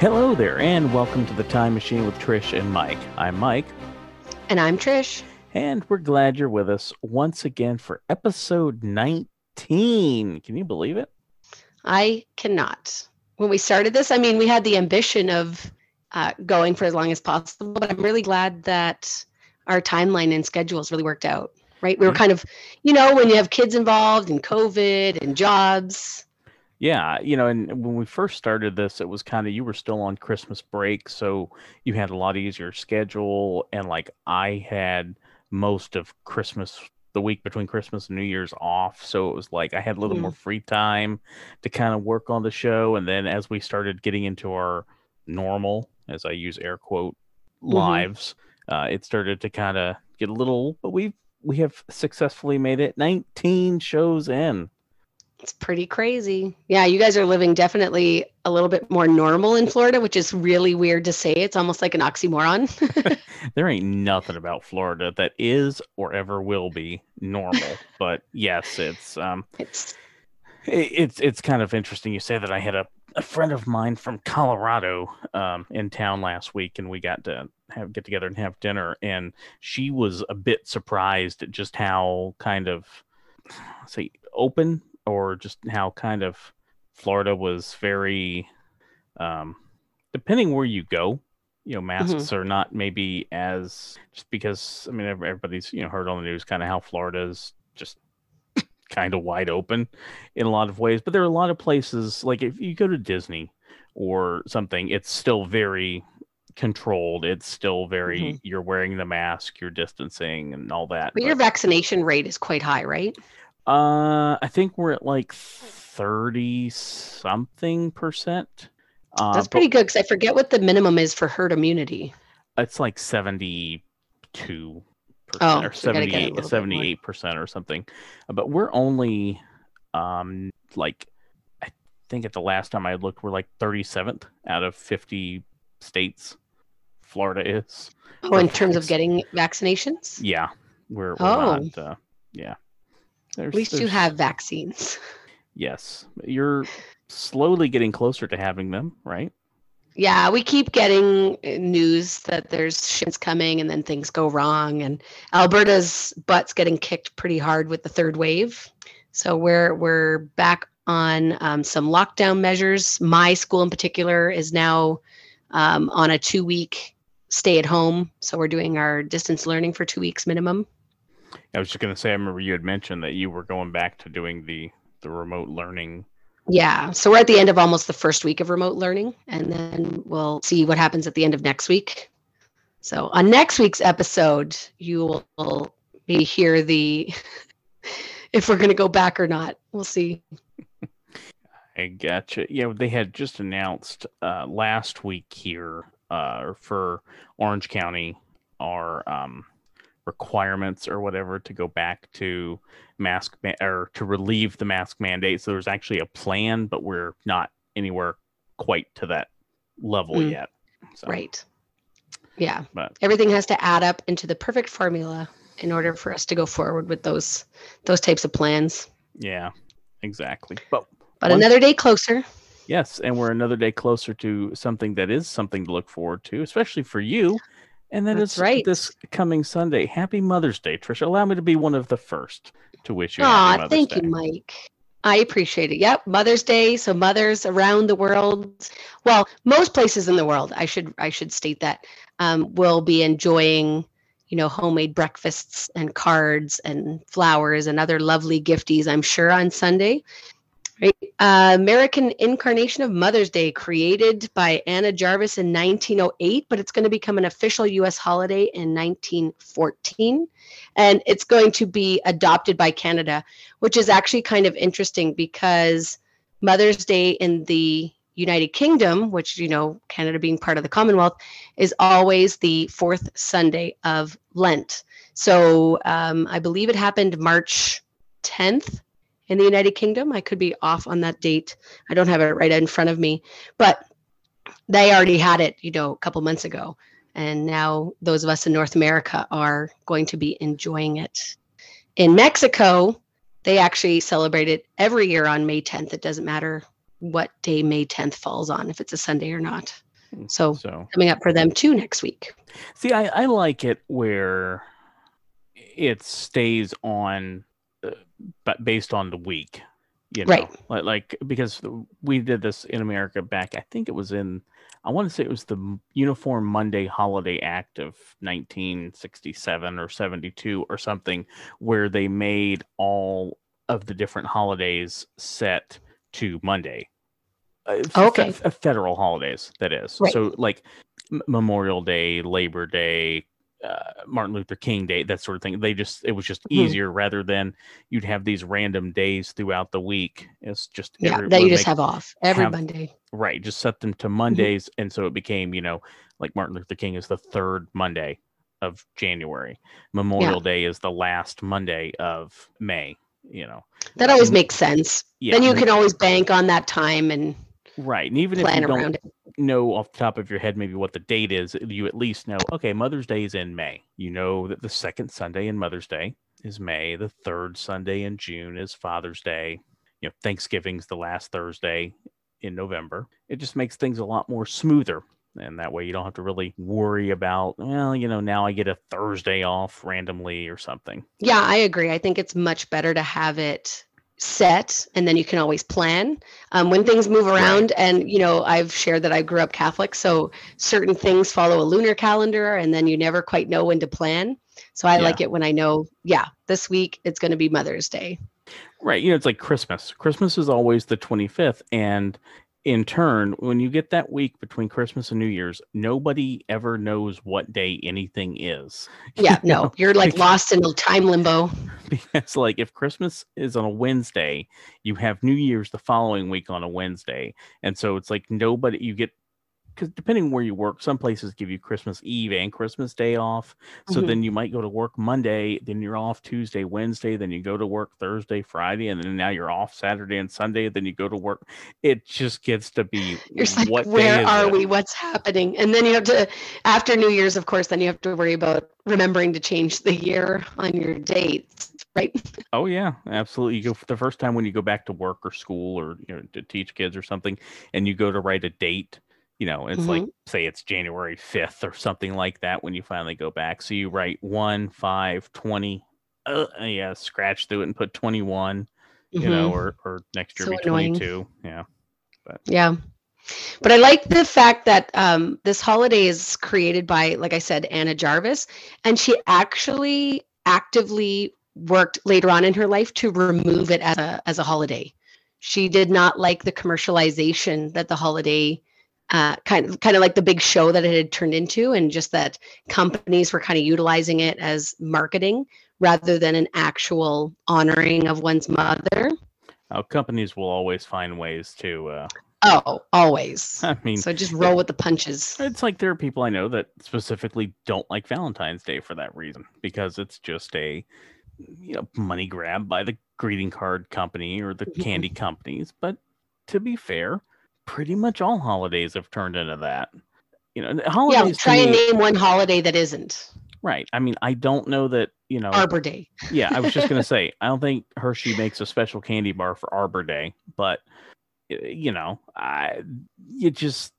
Hello there, and welcome to the Time Machine with Trish and Mike. I'm Mike, And I'm Trish. and we're glad you're with us once again for episode 19. Can you believe it? I cannot. When we started this, I mean, we had the ambition of uh, going for as long as possible, but I'm really glad that our timeline and schedules really worked out, right? We were kind of, you know, when you have kids involved and COVID and jobs. Yeah, you know, and when we first started this, it was kind of you were still on Christmas break, so you had a lot easier schedule, and like I had most of Christmas, the week between Christmas and New Year's off, so it was like I had a little Mhm. more free time to kind of work on the show, and then as we started getting into our normal, as I use air quote, lives, uh, it started to kind of get a little, but we've we have successfully made it 19 shows in. It's pretty crazy. Yeah, you guys are living definitely a little bit more normal in Florida, which is really weird to say. It's almost like an oxymoron. there ain't nothing about Florida that is or ever will be normal. but yes, it's um it's it, it's it's kind of interesting you say that I had a, a friend of mine from Colorado um in town last week and we got to have get together and have dinner and she was a bit surprised at just how kind of say open or just how kind of Florida was very um depending where you go you know masks are not maybe as just because i mean everybody's you know heard on the news kind of how florida is just kind of wide open in a lot of ways but there are a lot of places like if you go to disney or something it's still very controlled it's still very Mhm. you're wearing the mask you're distancing and all that but your vaccination rate is quite high, right? Uh i think we're at like 30 something percent uh, That's pretty good because I forget what the minimum is for herd immunity. it's like 72 Oh, or so we gotta get a 78 little bit more. 78 percent or something but we're only um like i think at the last time i looked we're like 37th out of 50 states florida is Oh, in terms of getting vaccinations? yeah we're, we're Oh. not uh, yeah There's- At least you have vaccines. yes you're slowly getting closer to having them right Yeah, we keep getting uh, news that there's shipments coming and then things go wrong. And Alberta's butt's getting kicked pretty hard with the third wave. So we're we're back on um, some lockdown measures. My school in particular is now um, on a two week stay at home. So we're doing our distance learning for two weeks minimum. I was just going to say i remember you had mentioned that you were going back to doing the the remote learning Yeah. So we're at the end of almost the first week of remote learning, and then we'll see what happens at the end of next week. So on next week's episode, you will be hear the if we're going to go back or not. We'll see. I gotcha. Yeah, they had just announced uh, last week here uh, for Orange County our um, requirements or whatever to go back to mask ma- or to relieve the mask mandate. So there's actually a plan, but we're not anywhere quite to that level Mm. yet. So, Right. Yeah. But Everything has to add up into the perfect formula in order for us to go forward with those those types of plans. yeah, exactly. But But One- another day closer. Yes, and we're another day closer to something that is something to look forward to, especially for you. And that That's is right. this coming Sunday. Happy Mother's Day, Trisha. Allow me to be one of the first to wish you. Aw, Happy Mother's Day. thank Day. you, Mike. I appreciate it. Yep, Mother's Day. So mothers around the world, well, most places in the world, I should I should state that, um, will be enjoying, you know, homemade breakfasts and cards and flowers and other lovely gifties. I'm sure on Sunday. Right. Uh, American Incarnation of Mother's Day, created by Anna Jarvis in 1908, but it's going to become an official U.S. holiday in 1914, and it's going to be adopted by Canada which is actually kind of interesting because Mother's Day in the United Kingdom, which, you know, Canada being part of the Commonwealth, is always the fourth Sunday of Lent. So um, I believe it happened March 10th in the United Kingdom. I could be off on that date. I don't have it right in front of me, but they already had it, you know, a couple months ago. And now those of us in North America are going to be enjoying it. In Mexico, they actually celebrate it every year on May 10th. It doesn't matter what day May 10th falls on, if it's a Sunday or not. Hmm. So, So coming up for them too next week. see, I, I like it where it stays on, but based on the week. You know, Right. like, like because we did this in America back. I think it was in. I want to say it was the Uniform Monday Holiday Act of 1967 or 72 or something, where they made all of the different holidays set to Monday. Uh, Okay. f- f- federal holidays, that is. Right. So, like Memorial Day, Labor Day, uh, Martin Luther King Day, that sort of thing. They just, it was just Mhm. easier rather than you'd have these random days throughout the week. It's just, Yeah, every- that you just make- have off every have- Monday. right. Just set them to Mondays. And so it became, you know, like Martin Luther King is the third Monday of January, Memorial Day is the last Monday of May, you know. That always Mm, makes sense. Yeah. then you and- can always bank on that time and Right. And even if plan you don't it. Know off the top of your head maybe what the date is, you at least know, okay, Mother's Day is in May. You know that the second Sunday in Mother's Day is May. The third Sunday in June is Father's Day. You know, Thanksgiving's the last Thursday in November. It just makes things a lot more smoother. And that way you don't have to really worry about, well, you know, now I get a Thursday off randomly or something. Yeah, I agree. I think it's much better to have it set and then you can always plan um, when things move around and you know i've shared that i grew up catholic so certain things follow a lunar calendar and then you never quite know when to plan so i Yeah. like it when i know yeah this week it's going to be mother's day Right. You know, it's like Christmas. Christmas is always the 25th. And in turn, when you get that week between Christmas and New Year's, nobody ever knows what day anything is. yeah You no know, you're like lost in a time limbo Because, like, if Christmas is on a Wednesday, you have New Year's the following week on a Wednesday. And so it's like nobody, you get, because depending where you work, some places give you Christmas Eve and Christmas Day off. So Mhm. then you might go to work Monday, then you're off Tuesday, Wednesday, then you go to work Thursday, Friday, and then now you're off Saturday and Sunday, then you go to work. It just gets to be you're like what day are it? we what's happening and then you have to after new year's of course then you have to worry about remembering to change the year on your dates right Oh yeah, absolutely. You go the first time when you go back to work or school or you know to teach kids or something, and you go to write a date. You know, it's like say it's January fifth or something like that when you finally go back. So you write one, five, twenty. Uh, yeah, scratch through it and put twenty one. You know, or or next year So be annoying. twenty two. Yeah. Yeah. But I like the fact that um, this holiday is created by, like I said, Anna Jarvis, and she actually actively worked later on in her life to remove it as a as a holiday. She did not like the commercialization that the holiday uh, kind of kind of like the big show that it had turned into, and just that companies were kind of utilizing it as marketing rather than an actual honoring of one's mother. Uh, companies will always find ways to. Uh, Oh, always. I mean, So just roll with the punches. It's like there are people I know that specifically don't like Valentine's Day for that reason because it's just a you know money grab by the greeting card company or the Mhm. candy companies. But to be fair, pretty much all holidays have turned into that. You know, Yeah, holidays. to try and name one holiday that isn't right. I mean, I don't know that you know. Arbor Day. yeah, I was just gonna say I don't think Hershey makes a special candy bar for Arbor Day, but you know, I you just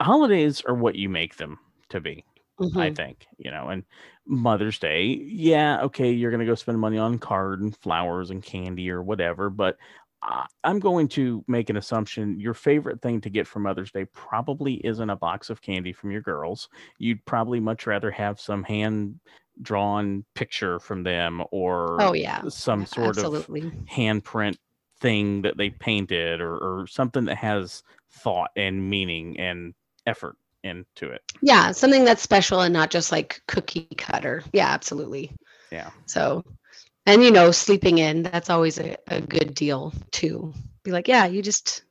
holidays are what you make them to be. I Mhm. think, you know, and Mother's Day, yeah, okay, you're going to go spend money on card and flowers and candy or whatever, but I- I'm going to make an assumption your favorite thing to get for Mother's Day probably isn't a box of candy from your girls. You'd probably much rather have some hand drawn picture from them or Oh yeah, some sort of absolutely. handprint thing that they painted or, or something that has thought and meaning and effort into it. Yeah, something that's special and not just like cookie cutter. Yeah, absolutely. Yeah. So, and you know, sleeping in, that's always a, a good deal too. Be like, yeah, you just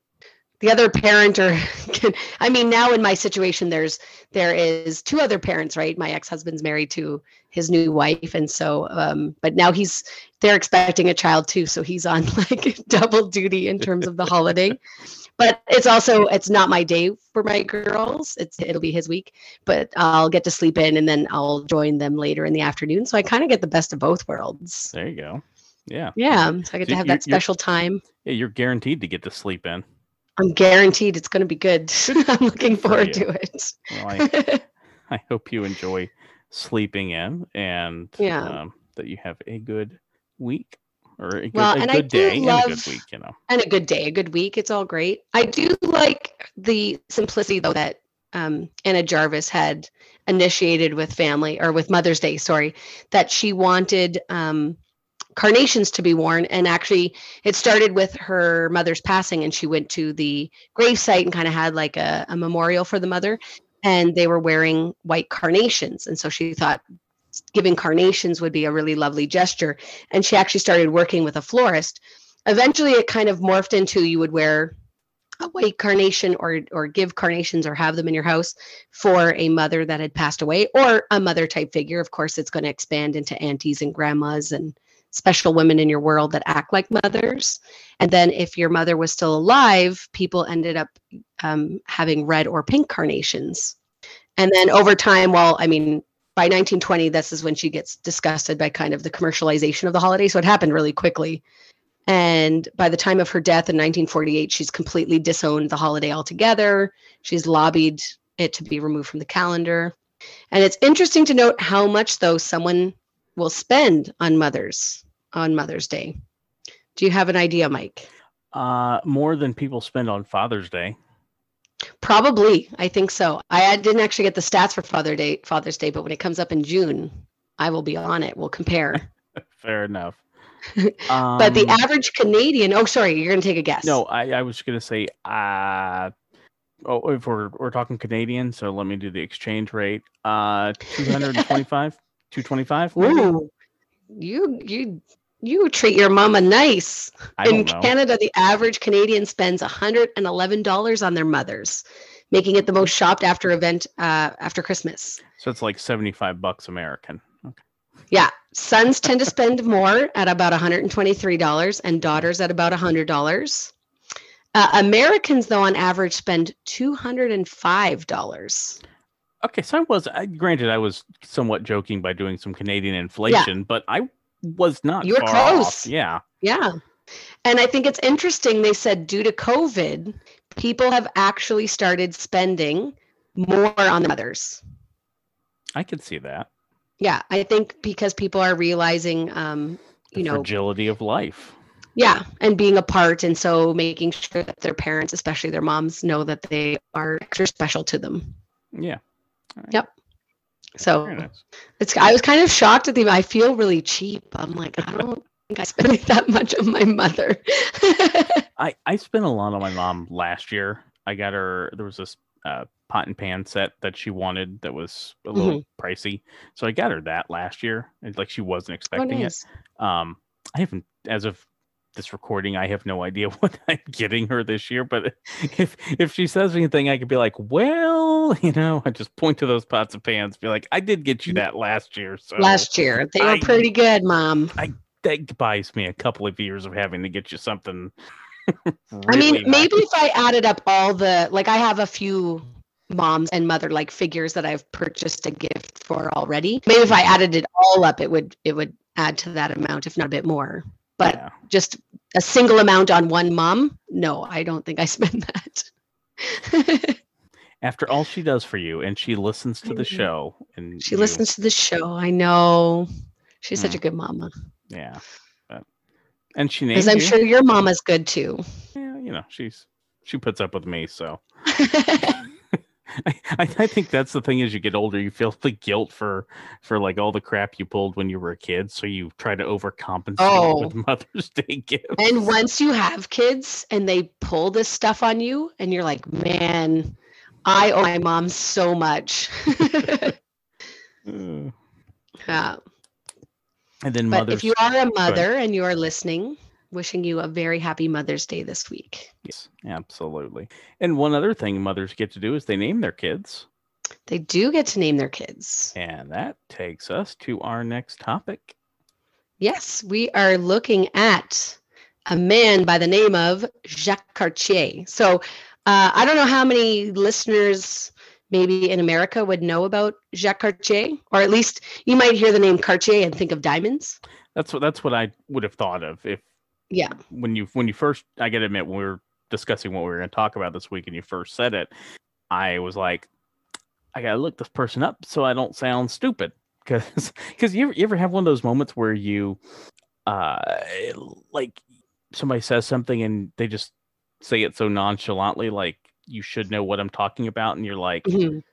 the other parent or i mean now in my situation there's there is two other parents right my ex-husband's married to his new wife and so um but now he's they're expecting a child too so he's on like double duty in terms of the holiday but it's also it's not my day for my girls. It's it'll be his week but i'll get to sleep in and then i'll join them later in the afternoon. So i kind of get the best of both worlds. There you go. Yeah. Yeah. So i get So to have that special time. Yeah you're guaranteed to get to sleep in. I'm guaranteed it's going to be good. I'm looking for forward to it. Well i i hope you enjoy sleeping in and Yeah. um, that you have a good week or a good, Well, a and I good day and a good love- week you know and a good day, a good week. It's all great. I do like the simplicity though that um, Anna Jarvis had initiated with family or with Mother's Day. Sorry, that she wanted um, carnations to be worn, and actually it started with her mother's passing, and she went to the gravesite and kind of had like a, a memorial for the mother, and they were wearing white carnations, and so she thought giving carnations would be a really lovely gesture. And she actually started working with a florist. Eventually it kind of morphed into you would wear a white carnation or or give carnations or have them in your house for a mother that had passed away or a mother type figure. Of course it's going to expand into aunties and grandmas and special women in your world that act like mothers. And then if your mother was still alive people ended up um, having red or pink carnations. And then over time well i mean by 1920 this is when she gets disgusted by kind of the commercialization of the holiday. So it happened really quickly. And by the time of her death in 1948 she's completely disowned the holiday altogether. She's lobbied it to be removed from the calendar. And it's interesting to note how much though someone will spend on mothers on mother's day. Do you have an idea mike? Uh more than people spend on father's day probably i think so i I didn't actually get the stats for father day father's day but when it comes up in june i will be on it we'll compare fair enough but the Um, average canadian oh sorry you're going to take a guess No, I, I was gonna say uh oh if we're we're talking Canadian, so let me do the exchange rate. Uh 225? 225? Ooh, you you you treat your mama nice. In know. Canada, the average Canadian spends $111 on their mothers, making it the most shopped after event uh, after Christmas. So it's like 75 bucks American. Okay. Yeah, sons tend to spend more at about $123 and daughters at about $100. Uh, Americans, though, on average, spend $205. Okay, so I was I, granted I was somewhat joking by doing some Canadian inflation, but I was not You were close. off. Yeah. Yeah. And I think it's interesting. They said due to COVID, people have actually started spending more on the mothers. I could see that. Yeah. I think because people are realizing, um, The you know, fragility of life. yeah, and being apart. And so making sure that their parents, especially their moms, know that they are extra special to them. Yeah. Yep. So nice. it's, I was kind of shocked at the, I feel really cheap. I'm like, I don't think I spend that much on my mother. I I spent a lot on my mom last year. I got her. There was this uh, pot and pan set that she wanted that was a little Mm-hmm. pricey, so I got her that last year. and, Like she wasn't oh, expecting nice. it. Um, I haven't as of this recording. I have no idea what I'm getting her this year. But if if she says anything, I could be like, well, you know, I just point to those pots and pans, be like, I did get you that last year. So Mm-hmm. Last year. They were I- pretty good, mom. I that buys me a couple of years of having to get you something. I mean, really maybe if I added up all the like I have a few moms and mother like figures that I've purchased a gift for already. Maybe if I added it all up it would it would add to that amount if not a bit more. But Yeah. just a single amount on one mom? No, I don't think I spend that. after all she does for you and she listens to the Mhm. show and she you- listens to the show. I know. She's such a good mama. yeah but, and she Because names I'm you. sure your mama's good too. yeah you know she's she puts up with me so I, I think that's the thing as you get older you feel the guilt for for like all the crap you pulled when you were a kid so you try to overcompensate Oh. with mother's day gifts And once you have kids and they pull this stuff on you, and you're like, man, I owe my mom so much. Yeah. and then But if you are a mother and you are listening, wishing you a very happy Mother's Day this week. Yes, absolutely. And one other thing mothers get to do is they name their kids. They do get to name their kids. And that takes us to our next topic. Yes, we are looking at a man by the name of Jacques Cartier. So uh, I don't know how many listeners maybe in America would know about Jacques Cartier, or at least you might hear the name Cartier and think of diamonds. That's what that's what I would have thought of if yeah when you when you first I gotta admit when we were discussing what we were going to talk about this week and you first said it, I was like, I gotta look this person up so I don't sound stupid because because you, ever, you ever have one of those moments where you uh like somebody says something and they just say it so nonchalantly like you should know what I'm talking about and you're like Mhm.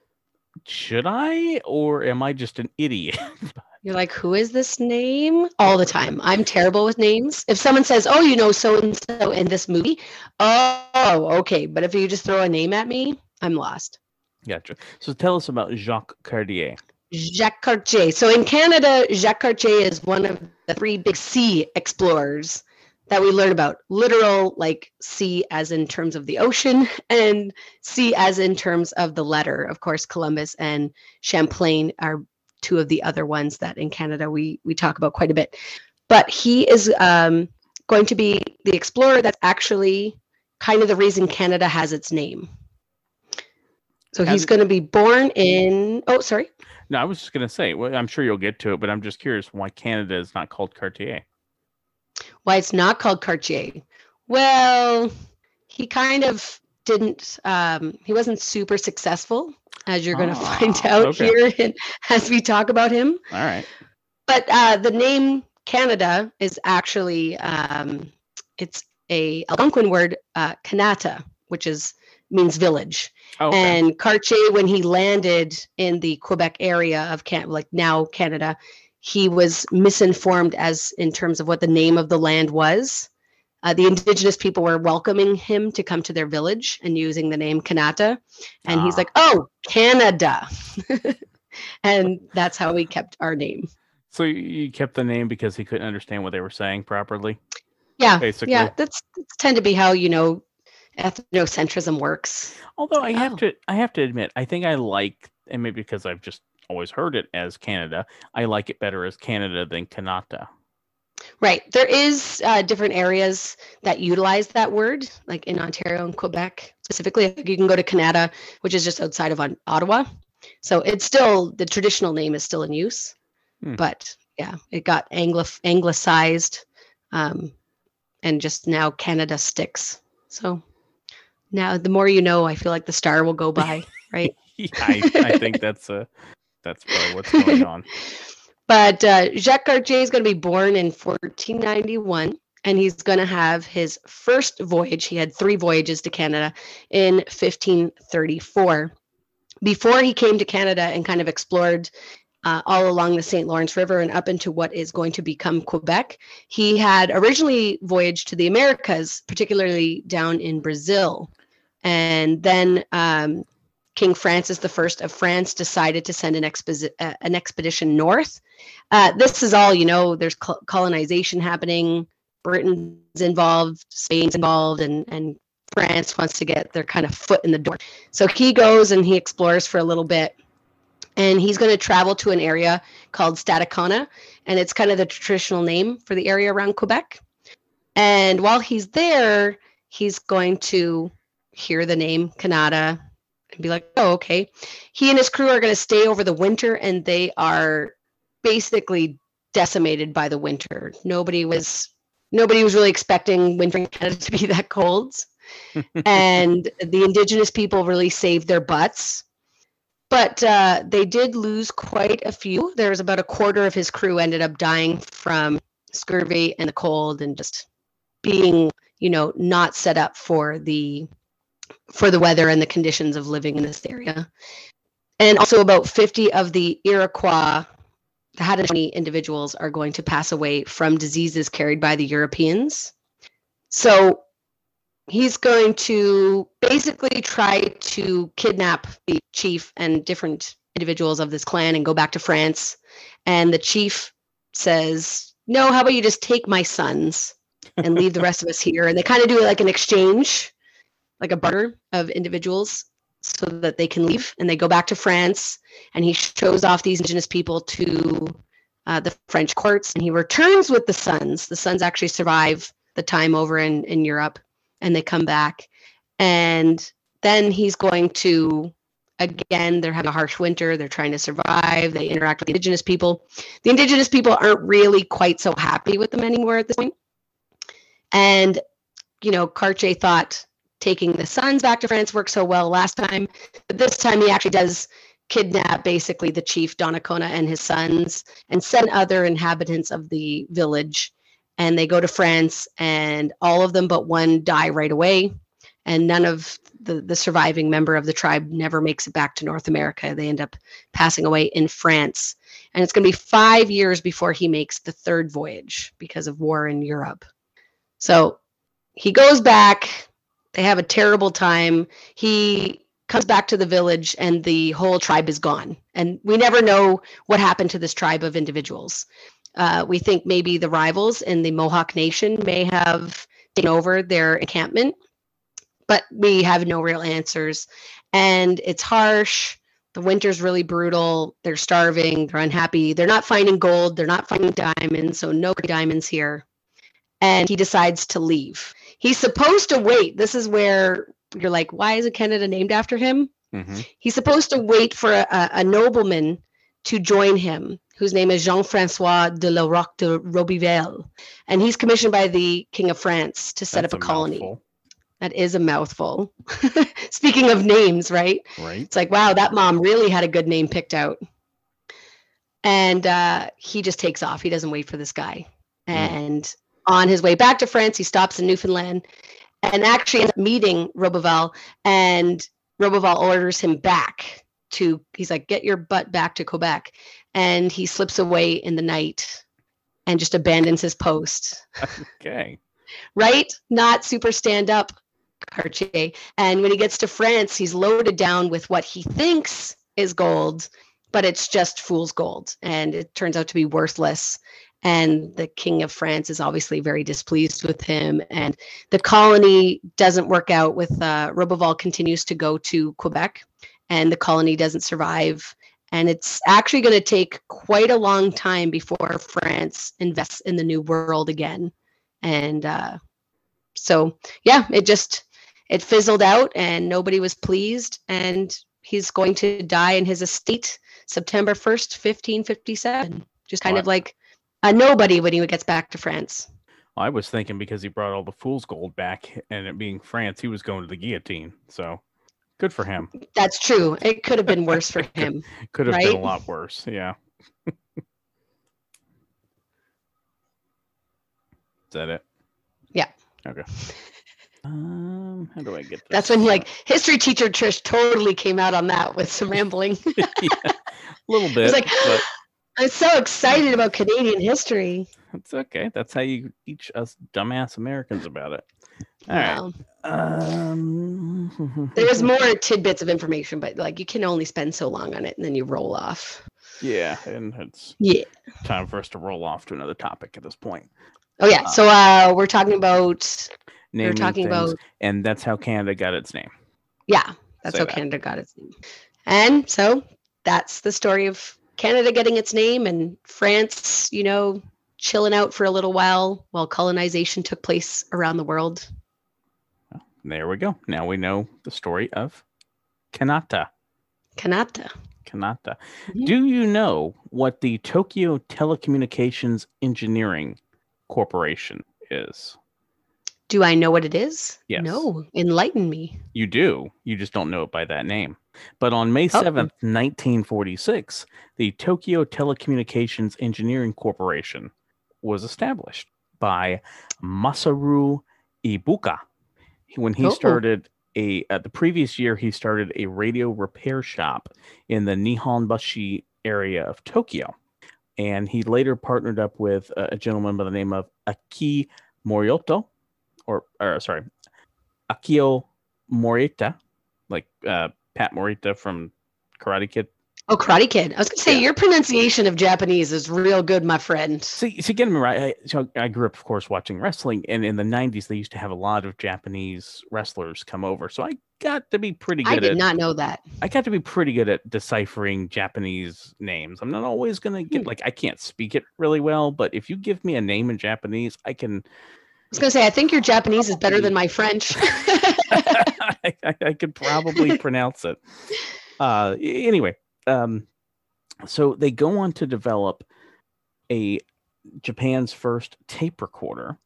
should I or am I just an idiot? You're like, who is this name? All the time. I'm terrible with names. If someone says, oh, you know so and so in this movie, oh, okay. But if you just throw a name at me, I'm lost. gotcha. So tell us about Jacques Cartier. Jacques Cartier. So in Canada, Jacques Cartier is one of the three big sea explorers that we learn about. Literal, like sea as in terms of the ocean, and sea as in terms of the letter. Of course, Columbus and Champlain are two of the other ones that in Canada we we talk about quite a bit. But he is um, going to be the explorer that's actually kind of the reason Canada has its name. So he's going to be born in. Oh, sorry. No, I was just gonna say. Well, I'm sure you'll get to it, but I'm just curious why Canada is not called Cartier. why it's not called Cartier. Well, he kind of didn't um he wasn't super successful as you're going to Ah, find out okay. here in, as we talk about him. All right. But uh the name Canada is actually um it's a Algonquin word uh Kanata, which is means village. Oh, okay. And Cartier, when he landed in the Quebec area of Can, like now Canada, he was misinformed as in terms of what the name of the land was. Uh, the indigenous people were welcoming him to come to their village and using the name Kanata, and he's Ah. like, "Oh, Canada," and that's how we kept our name. so you- you kept the name because he couldn't understand what they were saying properly. Yeah, Basically. yeah, that's, that's tend to be how you know ethnocentrism works. Although I have Oh. to, I have to admit, I think I like, and maybe because I've just always heard it as Canada, I like it better as Canada than Kanata. Right. There is uh, different areas that utilize that word, like in Ontario and Quebec specifically. You can go to Kanata, which is just outside of on- Ottawa. So it's still the traditional name is still in use, Hmm. but yeah, it got anglicized, um, and just now Canada sticks. So now the more you know, I feel like the star will go by, right? Yeah, I, I think that's uh that's probably what's going on. But uh, Jacques Cartier is going to be born in 1491, and he's going to have his first voyage. He had three voyages to Canada in 1534. Before he came to Canada and kind of explored uh, all along the St. Lawrence River and up into what is going to become Quebec, he had originally voyaged to the Americas, particularly down in Brazil. And then um, King Francis I of France decided to send an, exposi- uh, an expedition north uh, this is all you know there's col- colonization happening britain's involved spain's involved and and france wants to get their kind of foot in the door so he goes and he explores for a little bit and he's going to travel to an area called Stadacona, and it's kind of the traditional name for the area around Quebec. And while he's there, he's going to hear the name Canada and be like, "Oh, okay." He and his crew are going to stay over the winter, and they are basically decimated by the winter. Nobody was nobody was really expecting winter in Canada to be that cold. and the indigenous people really saved their butts. But uh, they did lose quite a few. There was about a quarter of his crew ended up dying from scurvy and the cold and just being, you know, not set up for the for the weather and the conditions of living in this area. And also about 50 of the Iroquois the Haudenosaunee individuals are going to pass away from diseases carried by the Europeans. So he's going to basically try to kidnap the chief and different individuals of this clan and go back to France. And the chief says, No, how about you just take my sons and leave the rest of us here. And they kind of do like an exchange, like a barter of individuals so that they can leave and they go back to France and he shows off these indigenous people to uh, the French courts and he returns with the sons. The sons actually survive the time over in, in Europe and they come back. And then he's going to, again, they're having a harsh winter. They're trying to survive. They interact with the indigenous people. The indigenous people aren't really quite so happy with them anymore at this point. And, you know, Cartier thought taking the sons back to France worked so well last time, but this time he actually does kidnap basically the chief Donnacona and his sons and send other inhabitants of the village. And they go to France, and all of them but one die right away. And none of the, the surviving member of the tribe never makes it back to North America. They end up passing away in France. And it's going to be five years before he makes the third voyage because of war in Europe. So he goes back. They have a terrible time. He comes back to the village and the whole tribe is gone. And we never know what happened to this tribe of individuals. Uh, we think maybe the rivals in the Mohawk Nation may have taken over their encampment, but we have no real answers. And it's harsh. The winter's really brutal. They're starving. They're unhappy. They're not finding gold. They're not finding diamonds. So, no diamonds here. And he decides to leave. He's supposed to wait. This is where you're like, why isn't Canada named after him? Mm-hmm. He's supposed to wait for a, a, nobleman to join him, whose name is Jean Francois de la Roque de Roberval. And he's commissioned by the King of France to set That's up a, a colony. mouthful. That is a mouthful. Speaking of names, right? Right. It's like, wow, that mom really had a good name picked out. And uh, he just takes off. He doesn't wait for this guy. Mm. And on his way back to France, he stops in Newfoundland and actually ends up meeting Roberval. And Roberval orders him back to, he's like, get your butt back to Quebec. And he slips away in the night and just abandons his post. Okay. right? Not super stand up Cartier. And when he gets to France, he's loaded down with what he thinks is gold, but it's just fool's gold. And it turns out to be worthless. And the king of France is obviously very displeased with him. And the colony doesn't work out with uh, Roberval continues to go to Quebec, and the colony doesn't survive. And it's actually going to take quite a long time before France invests in the new world again and uh, so yeah it just it fizzled out and nobody was pleased and he's going to die in his estate september 1st 1557 just kind of like a nobody when he gets back to france I was thinking because he brought all the fool's gold back and it being France, he was going to the guillotine. So good for him. that's true it could have been worse for him Could have been a lot worse. Yeah. Is that it? Yeah. Okay. Um, how do I get this? that's when like history teacher trish totally came out on that with some rambling yeah, a little bit, it's like but i'm so excited about canadian history That's okay. That's how you teach us dumbass Americans about it. All right. Wow. Um, There's more tidbits of information, but like you can only spend so long on it and then you roll off. Yeah, and it's Yeah. time for us to roll off to another topic at this point. Oh yeah. So uh we're talking about we we're talking things, about and that's how Canada got its name. yeah, that's Say how that. Canada got its name. And so that's the story of Canada getting its name and France, you know, chilling out for a little while while colonization took place around the world. There we go. Now we know the story of Kanata. Kanata. Kanata. Mhm. Do you know what the Tokyo Telecommunications Engineering Corporation is? Do I know what it is? Yes. No. Enlighten me. You do. You just don't know it by that name. But on May Oh. 7th, 1946, the Tokyo Telecommunications Engineering Corporation was established by Masaru Ibuka. When he Oh. started a uh, the previous year he started a radio repair shop in the Nihonbashi area of Tokyo. And he later partnered up with a, a gentleman by the name of Aki Morioto or, or sorry, Akio Morita, like uh, Pat Morita from Karate Kid. Oh, Karate Kid. I was gonna say Yeah. your pronunciation of Japanese is real good, my friend. See, see, get me right. I, so I grew up, of course, watching wrestling, and in the '90s, they used to have a lot of Japanese wrestlers come over. So I got to be pretty good I did at. not know that. I got to be pretty good at deciphering Japanese names. I'm not always gonna get Hmm. like I can't speak it really well, but if you give me a name in Japanese, I can. I was gonna say I think your Japanese is better than my French. I, I, could probably pronounce it. Uh, anyway, um, so they go on to develop a Japan's first tape recorder,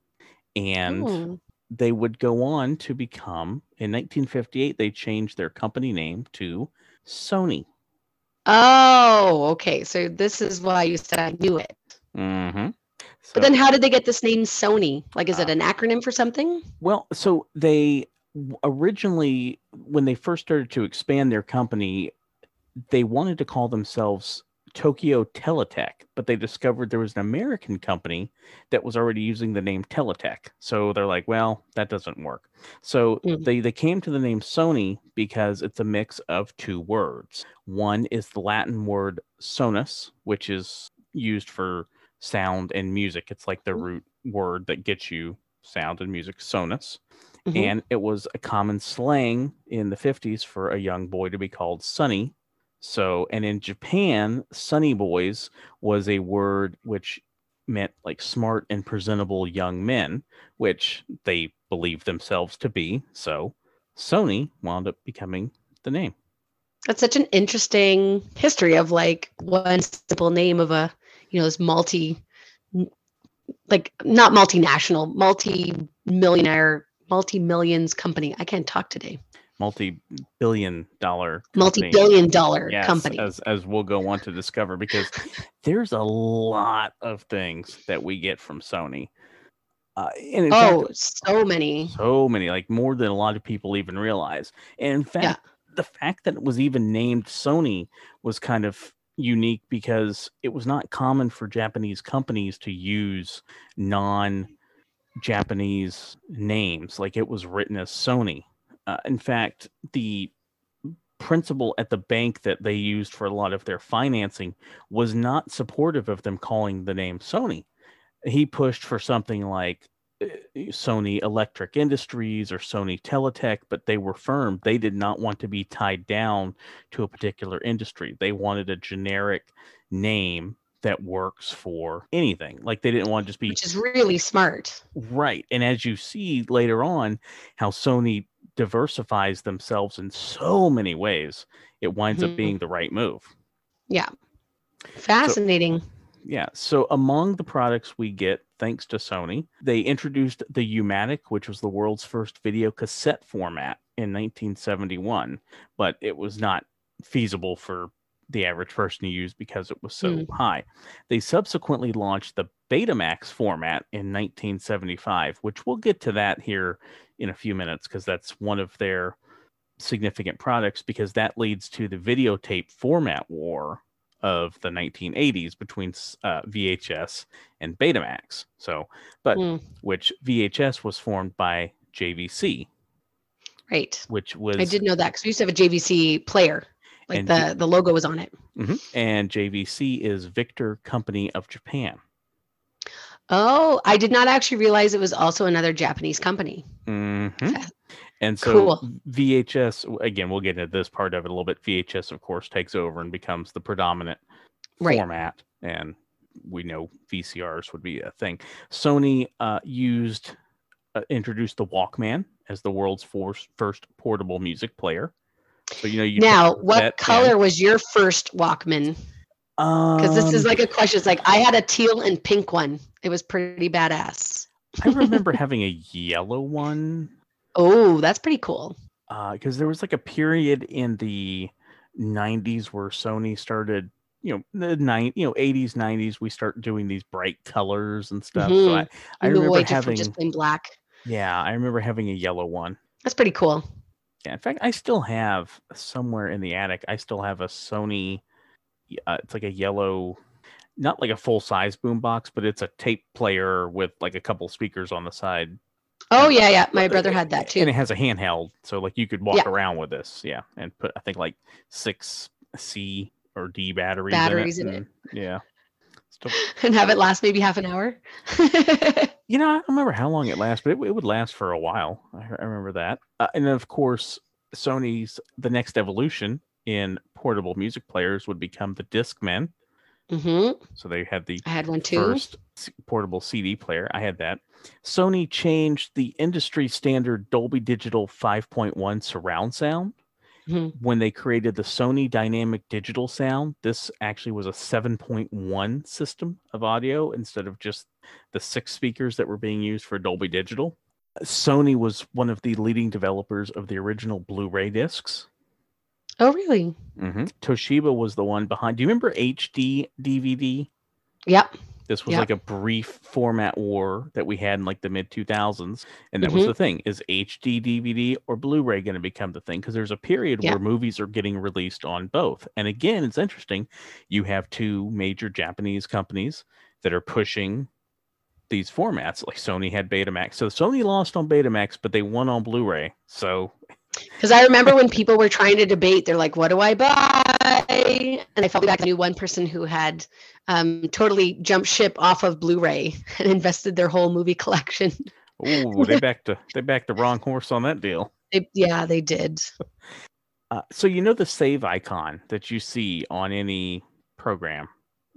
and Hmm. they would go on to become in 1958. They changed their company name to Sony. Oh, okay. So this is why you said I knew it. Mm-hmm. But then how did they get this name Sony? Like, is it Uh, an acronym for something? Well, so they originally, when they first started to expand their company, they wanted to call themselves Tokyo Teletech, but they discovered there was an American company that was already using the name Teletech. So they're like, well, that doesn't work. So Mm. they, they came to the name Sony because it's a mix of two words. One is the Latin word sonus, which is used for sound and music. It's like the Mm. root word that gets you sound and music, sonus Mhm. and it was a common slang in the 50s for a young boy to be called Sonny. So, and in Japan, Sonny boys was a word which meant like smart and presentable young men, which they believed themselves to be. So, Sony wound up becoming the name. That's such an interesting history of like one simple name of a, you know, this multi, like not multinational, multi-millionaire, multi-millions company. I can't talk today. Multi-billion dollar company. Multi-billion dollar Yes, company. as as we'll go on to discover, because there's a lot of things that we get from Sony. Uh, and in fact, Oh, so many. so many, like more than a lot of people even realize. And in fact, the fact that it was even named Sony was kind of unique because it was not common for Japanese companies to use non Japanese names. Like it was written as Sony. Uh, in fact, the principal at the bank that they used for a lot of their financing was not supportive of them calling the name Sony. He pushed for something like Sony Electric Industries or Sony Teletech, but they were firm. They did not want to be tied down to a particular industry. They wanted a generic name that works for anything. Like they didn't want to just be Which is really smart. Right. And as you see later on, how Sony diversifies themselves in so many ways, it winds Mhm. up being the right move. Yeah. Fascinating. Yeah. So among the products we get, thanks to Sony, they introduced the U-matic, which was the world's first video cassette format in 1971, but it was not feasible for the average person to use because it was so Mm. high. They subsequently launched the Betamax format in 1975, which we'll get to that here in a few minutes because that's one of their significant products because that leads to the videotape format war of the 1980s between uh, VHS and Betamax. So, but Mm, which VHS was formed by JVC, right. which was I did know that because we used to have a JVC player. Like the, the logo was on it. Mhm. and JVC is Victor Company of Japan. Oh, I did not actually realize it was also another Japanese company. Mhm. And so Cool. VHS again, we'll get into this part of it a little bit. VHS, of course, takes over and becomes the predominant Right. format, and we know VCRs would be a thing. Sony uh, used uh, introduced the Walkman as the world's first first portable music player. So you know you now, what in. color was your first Walkman? Because this is Um, like a question. It's like I had a teal and pink one. It was pretty badass. I remember having a yellow one Oh, that's pretty cool. because there was like a period in the 90s where Sony started, you know, the nine, you know, 80s, 90s, we start doing these bright colors and stuff. So I. I remember away having, just plain black. yeah, I remember having a yellow one. That's pretty cool. Yeah, in fact, I still have somewhere in the attic. I still have a Sony. Uh, it's like a yellow, not like a full size boombox, but it's a tape player with like a couple speakers on the side. Oh yeah, yeah. My brother had that too. and it has a handheld, so like you could walk Yeah. around with this. Yeah, and put I think like six C or D batteries, Batteries in in it. it. and- Yeah. Still, and have it last maybe half an hour. you know, I don't remember how long it lasts, but it, it would last for a while. I, I remember that. Uh, and then, of course, Sony's the next evolution in portable music players would become the Discman. Hmm So they had the I had one too. first portable CD player. I had that. Sony changed the industry standard Dolby Digital 5.1 surround sound Mhm. when they created the Sony Dynamic Digital Sound. This actually was a 7.1 system of audio instead of just the six speakers that were being used for Dolby Digital. Sony was one of the leading developers of the original Blu-ray discs. Oh, really? Mhm. Toshiba was the one behind. Do you remember HD DVD? Yep. This was Yeah. like a brief format war that we had in like the mid 2000s. And that was Mhm. the thing is HD DVD or Blu ray going to become the thing? Because there's a period Yeah. where movies are getting released on both. And again, it's interesting. You have two major Japanese companies that are pushing these formats. Like Sony had Betamax. So Sony lost on Betamax, but they won on Blu ray. So Because I remember when people were trying to debate, they're like, "What do I buy?" And I felt back. I knew one person who had um, totally jumped ship off of Blu-ray and invested their whole movie collection. ooh, they backed the they backed the wrong horse on that deal. They, yeah, they did. Uh, so you know the save icon that you see on any program,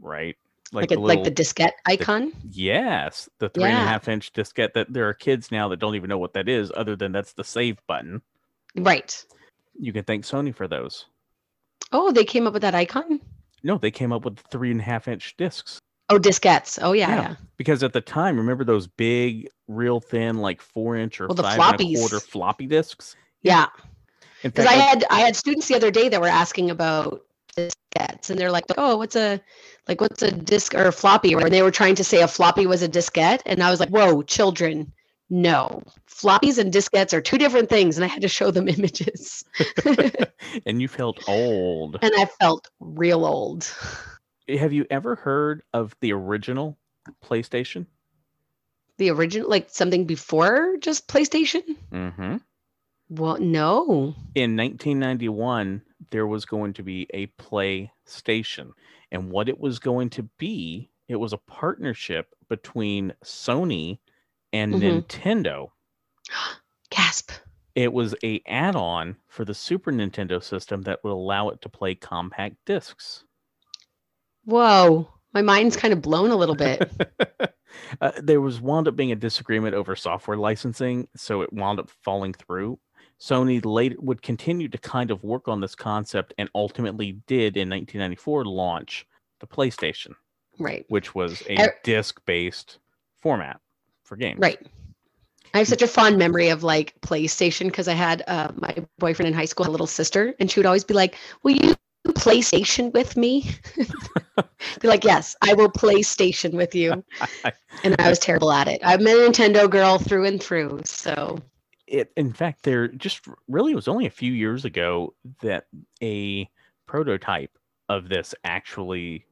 right? Like, the a, like the diskette icon. yes, the three and a half inch diskette. That there are kids now that don't even know what that is, other than that's the save button. Right. You can thank Sony for those. Oh, they came up with that icon. No, they came up with three and a half inch discs Oh, diskettes. Oh, yeah. Yeah. yeah. because at the time, remember those big, real thin, like four inch or Well, five and a quarter floppy discs. Yeah. Because I had I had students the other day that were asking about diskettes, and they're like, "Oh, what's a like what's a disk or a floppy?" Or they were trying to say a floppy was a diskette, and I was like, "Whoa, children, no, floppies and diskettes are two different things." And I had to show them images, and you felt old. and I felt real old. Have you ever heard of the original PlayStation? The original, like something before just PlayStation. Mm-hmm. Well, no. in 1991 there was going to be a playstation and what it was going to be it was a partnership between sony and Mhm. nintendo Gasp. it was a add-on for the super nintendo system that would allow it to play compact discs Whoa, my mind's kind of blown a little bit. uh, there was wound up being a disagreement over software licensing so it wound up falling through sony later would continue to kind of work on this concept and ultimately did in 1994 launch the playstation right. which was a Er- disc-based format for games. Right. I have such a fond memory of like PlayStation because I had uh, my boyfriend in high school, a little sister, and she would always be like, Will you PlayStation with me? be like, Yes, I will PlayStation with you. And I was terrible at it. I'm a Nintendo girl through and through. So, It, in fact, there just really was only a few years ago that a prototype of this actually,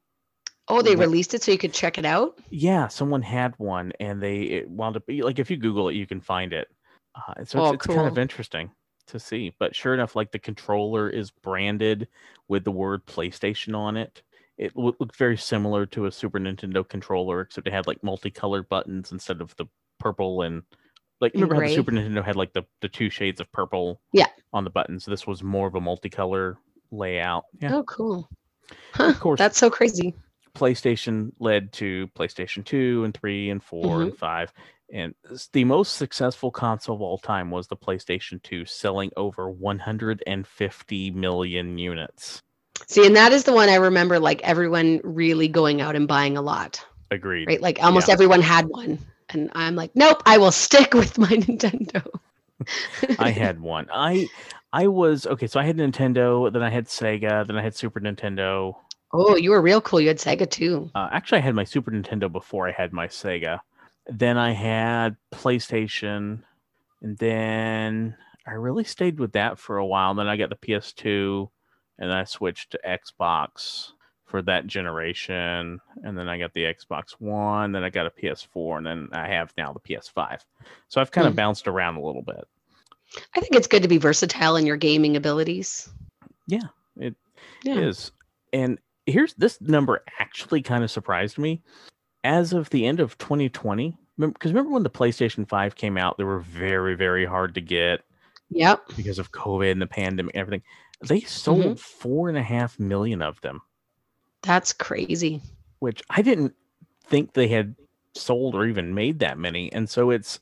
oh, they released it so you could check it out. yeah, someone had one, and they it wound up like if you Google it, you can find it. Uh, so Oh, it's, it's kind of interesting to see. But sure enough, like the controller is branded with the word PlayStation on it. It loo- looked very similar to a Super Nintendo controller, except it had like multicolored buttons instead of the purple and like remember how the. Super Nintendo had like the the two shades of purple Yeah. on the buttons. This was more of a multicolor layout. Yeah, Oh, cool. Huh, of course. that's so crazy. PlayStation led to PlayStation 2 and 3 and 4 Mhm. and 5. And the most successful console of all time was the PlayStation 2, selling over 150 million units. See, and that is the one I remember like everyone really going out and buying a lot. Agreed. right? Like almost Yeah. everyone had one. And I'm like, nope, I will stick with my Nintendo. I had one. I I was okay, so I had Nintendo, then I had Sega, then I had Super Nintendo. Oh, you were real cool. You had Sega too. Uh, actually, I had my Super Nintendo before I had my Sega. Then I had PlayStation, and then I really stayed with that for a while. Then I got the PS2, and I switched to Xbox for that generation. And then I got the Xbox One, then I got a PS4, and then I have now the PS5. So I've kind of Hmm. bounced around a little bit. I think it's good to be versatile in your gaming abilities. It Yeah. is. And here's this number actually kind of surprised me. As of the end of 2020, because remember when the PlayStation 5 came out, they were very, very hard to get Yep. because of COVID and the pandemic and everything. They sold Mhm. four and a half million of them, That's crazy. which I didn't think they had sold or even made that many. And so it's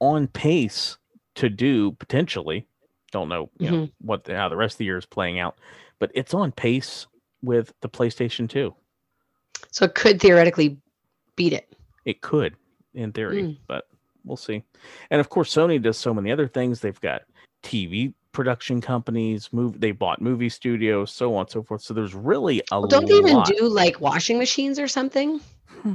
on pace to do potentially. Don't know, you know what the, how the rest of the year is playing out, but it's on pace with the PlayStation 2. So it could theoretically beat it. It could, in theory, Mm. but we'll see. And of course, Sony does so many other things. They've got TV production companies, move they bought movie studios, so on and so forth. So there's really a Well, don't they even do like washing machines or something? Hmm.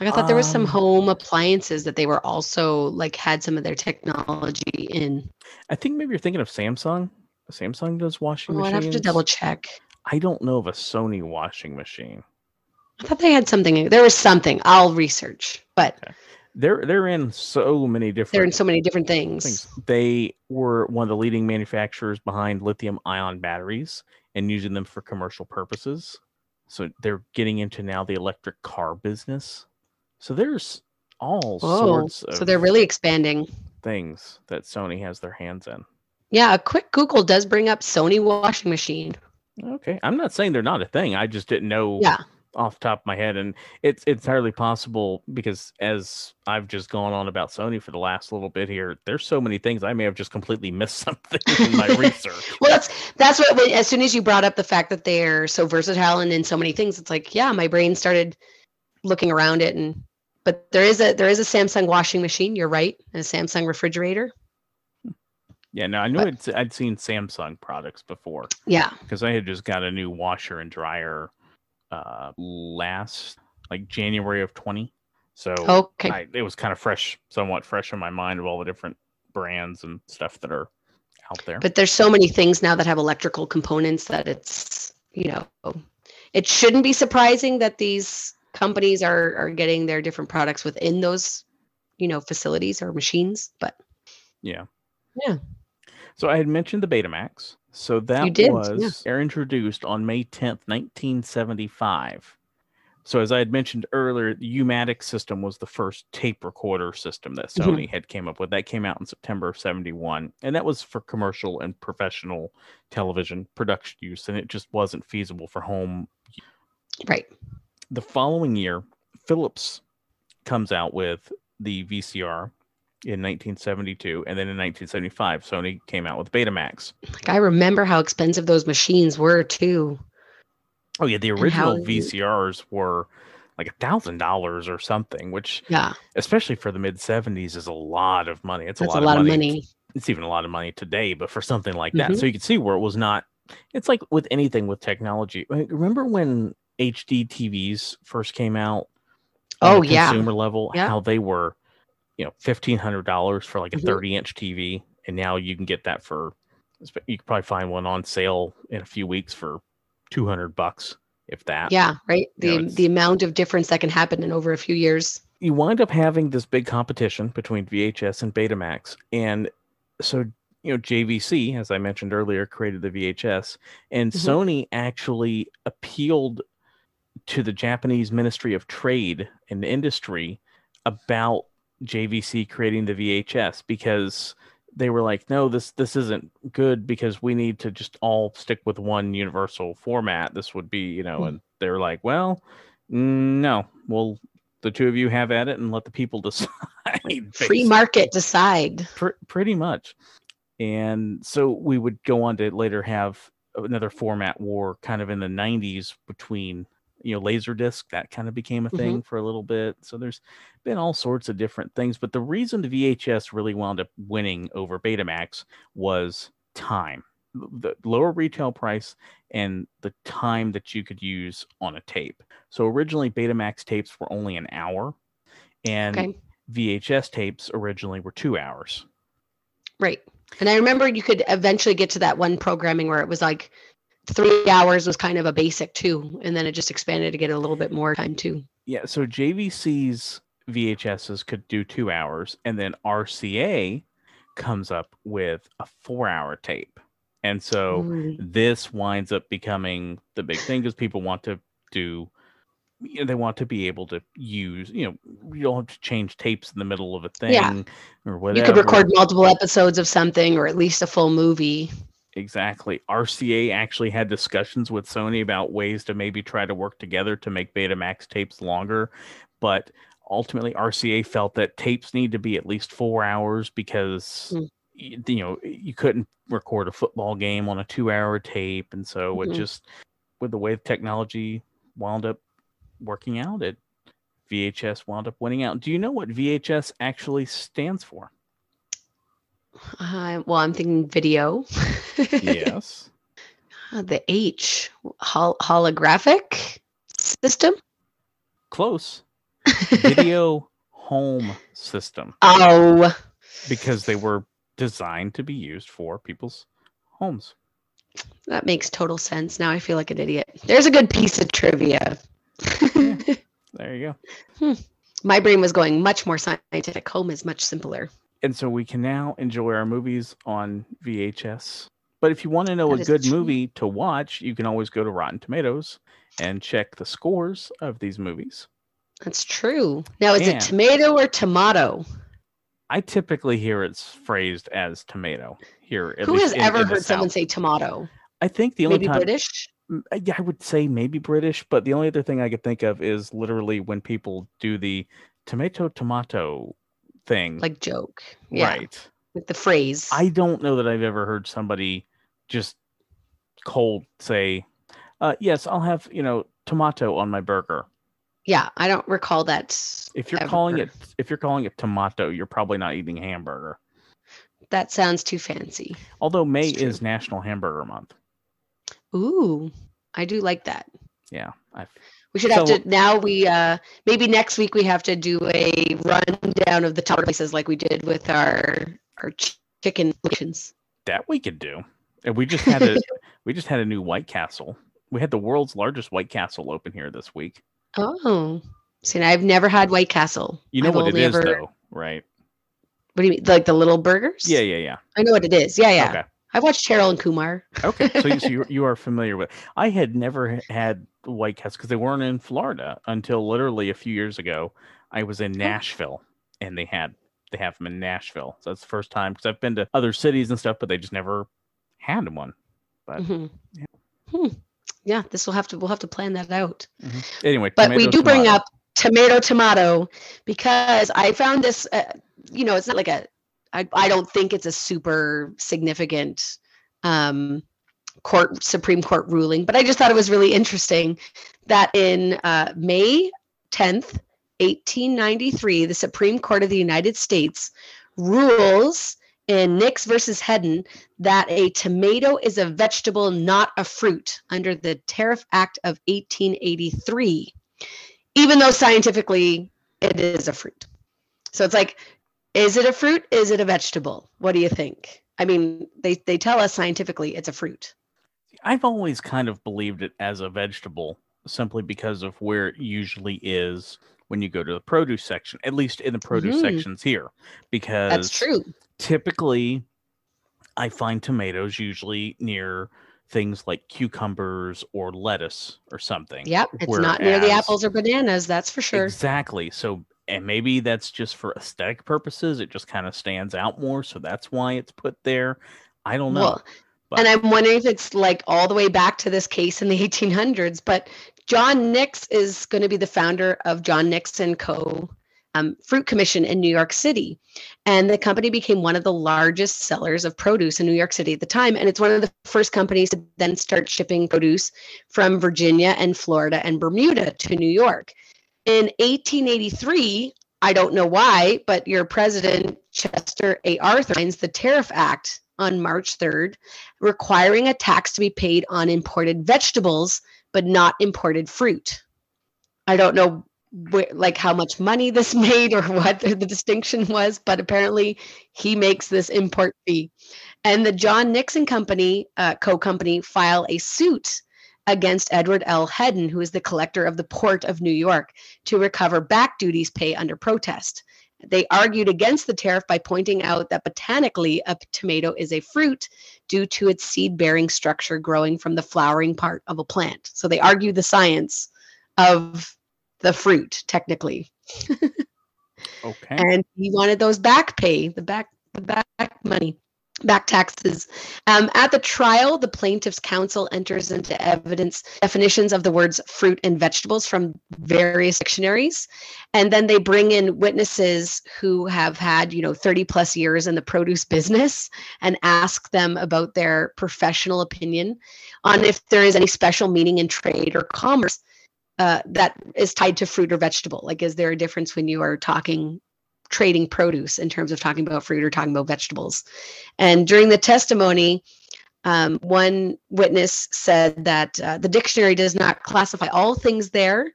Like I thought there was some Um, home appliances that they were also like had some of their technology in. I think maybe you're thinking of Samsung. Samsung does washing Oh, I'd machines. have to double check. I don't know of a Sony washing machine. I thought they had something. There was something. I'll research, but They're they're in so many different they're in so many different things. things. They were one of the leading manufacturers behind lithium ion batteries and using them for commercial purposes. So they're getting into now the electric car business. So there's all Whoa. sorts of So they're really expanding. things that Sony has their hands in. Yeah, a quick Google does bring up Sony washing machine. Okay. I'm not saying they're not a thing. I just didn't know Yeah. off the top of my head. And it's it's entirely possible because as I've just gone on about Sony for the last little bit here, there's so many things I may have just completely missed something in my research. Well, that's that's what when, as soon as you brought up the fact that they're so versatile and in so many things, it's like, yeah, my brain started looking around it and but there is a there is a Samsung washing machine, you're right, and a Samsung refrigerator. Yeah, no, I knew But- I'd, I'd seen Samsung products before Yeah. because I had just got a new washer and dryer uh last like January of 20. So Okay. I, it was kind of fresh, somewhat fresh in my mind of all the different brands and stuff that are out there. But there's so many things now that have electrical components that it's, you know, it shouldn't be surprising that these companies are are getting their different products within those, you know, facilities or machines. But Yeah. Yeah. So I had mentioned the Betamax. So that did, was yeah. introduced on May 10th, 1975. So as I had mentioned earlier, the U-matic system was the first tape recorder system that Mhm. Sony had came up with. That came out in September of 71, and that was for commercial and professional television production use, and it just wasn't feasible for home right. the following year, Philips comes out with the VCR in 1972, and then in 1975, Sony came out with Betamax. Like I remember how expensive those machines were too. Oh yeah, the original VCRs were like a thousand dollars or something, which, Yeah. especially for the mid 70s, is a lot of money. It's That's a lot, of of money. money. It's even a lot of money today, but for something like that, Mhm. so you can see where it was not. It's like with anything with technology. Remember when HD TVs first came out? Oh, yeah. consumer level, Yeah. how they were, you know, fifteen hundred dollars for like a Mhm. thirty inch TV, and now you can get that for. You could probably find one on sale in a few weeks for two hundred bucks, if that. Yeah, right. You know, The the amount of difference that can happen in over a few years. you wind up having this big competition between VHS and Betamax. And so, you know, JVC, as I mentioned earlier, created the VHS, and Mhm. Sony actually appealed to the Japanese Ministry of Trade and Industry about JVC creating the VHS because they were like, no, this this isn't good because we need to just all stick with one universal format. This would be, you know, Hmm. and they're like, well, no, well, the two of you have at it and let the people decide. Free market decide. pr- pretty much. And so we would go on to later have another format war kind of in the 90s between you know laserdisc that kind of became a Mhm. thing for a little bit so there's been all sorts of different things but the reason the VHS really wound up winning over Betamax was time the lower retail price and the time that you could use on a tape so originally Betamax tapes were only an hour and Okay. VHS tapes originally were 2 hours Right. And I remember you could eventually get to that one programming where it was like three hours was kind of a basic too. And then it just expanded to get a little bit more time too. Yeah, so JVC's VHSs could do two hours, and then RCA comes up with a four hour tape. And so Ooh. this winds up becoming the big thing because people want to do you know, they want to be able to use you know you don't have to change tapes in the middle of a thing Yeah. or whatever. You could record multiple episodes of something or at least a full movie. Exactly rca actually had discussions with sony about ways to maybe try to work together to make betamax tapes longer but ultimately rca felt that tapes need to be at least four hours because Hmm. y- you know you couldn't record a football game on a two hour tape and so it Mhm. just with the way the technology wound up working out it vhs wound up winning out do you know what vhs actually stands for Uh, well, I'm thinking video. yes Uh, the H hol- holographic system. close video home system Oh, because they were designed to be used for people's homes that makes total sense. Now I feel like an idiot. There's a good piece of trivia. there you go My brain was going much more scientific. Home is much simpler. And so we can now enjoy our movies on VHS. But if you want to know That a good true. movie to watch, you can always go to Rotten Tomatoes and check the scores of these movies. That's true. Now, is Yeah. it tomato or tomato? I typically hear it's phrased as tomato here. Who has in- ever in heard someone say tomato? I think the only Maybe time British? Mm, uh, yeah, I would say maybe British, but the only other thing I could think of is literally when people do the tomato tomato thing. Like joke. Yeah. right. Like the phrase. I don't know that I've ever heard somebody just cold say, uh, "Yes, I'll have you know tomato on my burger." yeah, I don't recall that. If you're calling it if you're calling it tomato, you're probably not eating hamburger. That sounds too fancy. Although May is National Hamburger Month. Ooh, I do like that. Yeah, I've, We should have So- to now. We uh maybe next week we have to do a rundown of the top places like we did with our our ch- chicken locations. that we could do. And we just had a we just had a new White Castle. We had the world's largest White Castle open here this week. Oh, see, I've never had White Castle. You know I've what it is, ever- though, right? What do you mean, like the little burgers? Yeah, yeah, yeah. I know what it is. Yeah, yeah. Okay. I watched Harold and Kumar. Okay, so, you, so you, you are familiar with. I had never had White Castle because they weren't in Florida until literally a few years ago. I was in Nashville, and they had they have them in Nashville. So that's the first time because I've been to other cities and stuff, but they just never had one. But Mhm. yeah. Hmm. Yeah, this will have to we'll have to plan that out. anyway, But we tomato, do bring up tomato tomato because I found this. Uh, you know, it's not like a. I don't think it's a super significant um, court Supreme Court ruling, but I just thought it was really interesting that in uh, May tenth, eighteen ninety three, the Supreme Court of the United States rules in Nix versus Hedden that a tomato is a vegetable, not a fruit, under the Tariff Act of 1883, even though scientifically it is a fruit. So it's like, is it a fruit? Is it a vegetable? What do you think? I mean, they, they tell us scientifically it's a fruit. I've always kind of believed it as a vegetable simply because of where it usually is when you go to the produce section, at least in the produce Mhm. sections here, because That's true. typically I find tomatoes usually near things like cucumbers or lettuce or something. Yep. It's not near the apples or bananas. That's for sure. Exactly. So, and maybe that's just for aesthetic purposes. It just kind of stands out more. So that's why it's put there. I don't know. Well, but- and I'm wondering if it's like all the way back to this case in the 1800s. But John Nix is going to be the founder of John Nix and Co. Um, Fruit Commission in New York City. And the company became one of the largest sellers of produce in New York City at the time. And it's one of the first companies to then start shipping produce from Virginia and Florida and Bermuda to New York. In 1883, I don't know why, but your president, Chester A. Arthur, signs the Tariff Act on March 3rd, requiring a tax to be paid on imported vegetables, but not imported fruit. I don't know where, like how much money this made or what the, the distinction was, but apparently he makes this import fee. And the John Nix and Company, uh, co company, file a suit against Edward L. Hedden, who is the collector of the Port of New York, to recover back duties pay under protest. They argued against the tariff by pointing out that botanically, a tomato is a fruit due to its seed bearing structure growing from the flowering part of a plant. So they argue the science of the fruit, technically. Okay. and he wanted those back pay, the back the back money, back taxes. Um, at the trial, the plaintiff's counsel enters into evidence definitions of the words fruit and vegetables from various dictionaries, and then they bring in witnesses who have had you know 30 plus years in the produce business and ask them about their professional opinion on if there is any special meaning in trade or commerce uh, that is tied to fruit or vegetable? Like, is there a difference when you are talking trading produce in terms of talking about fruit or talking about vegetables? And during the testimony, um, one witness said that uh, the dictionary does not classify all things there,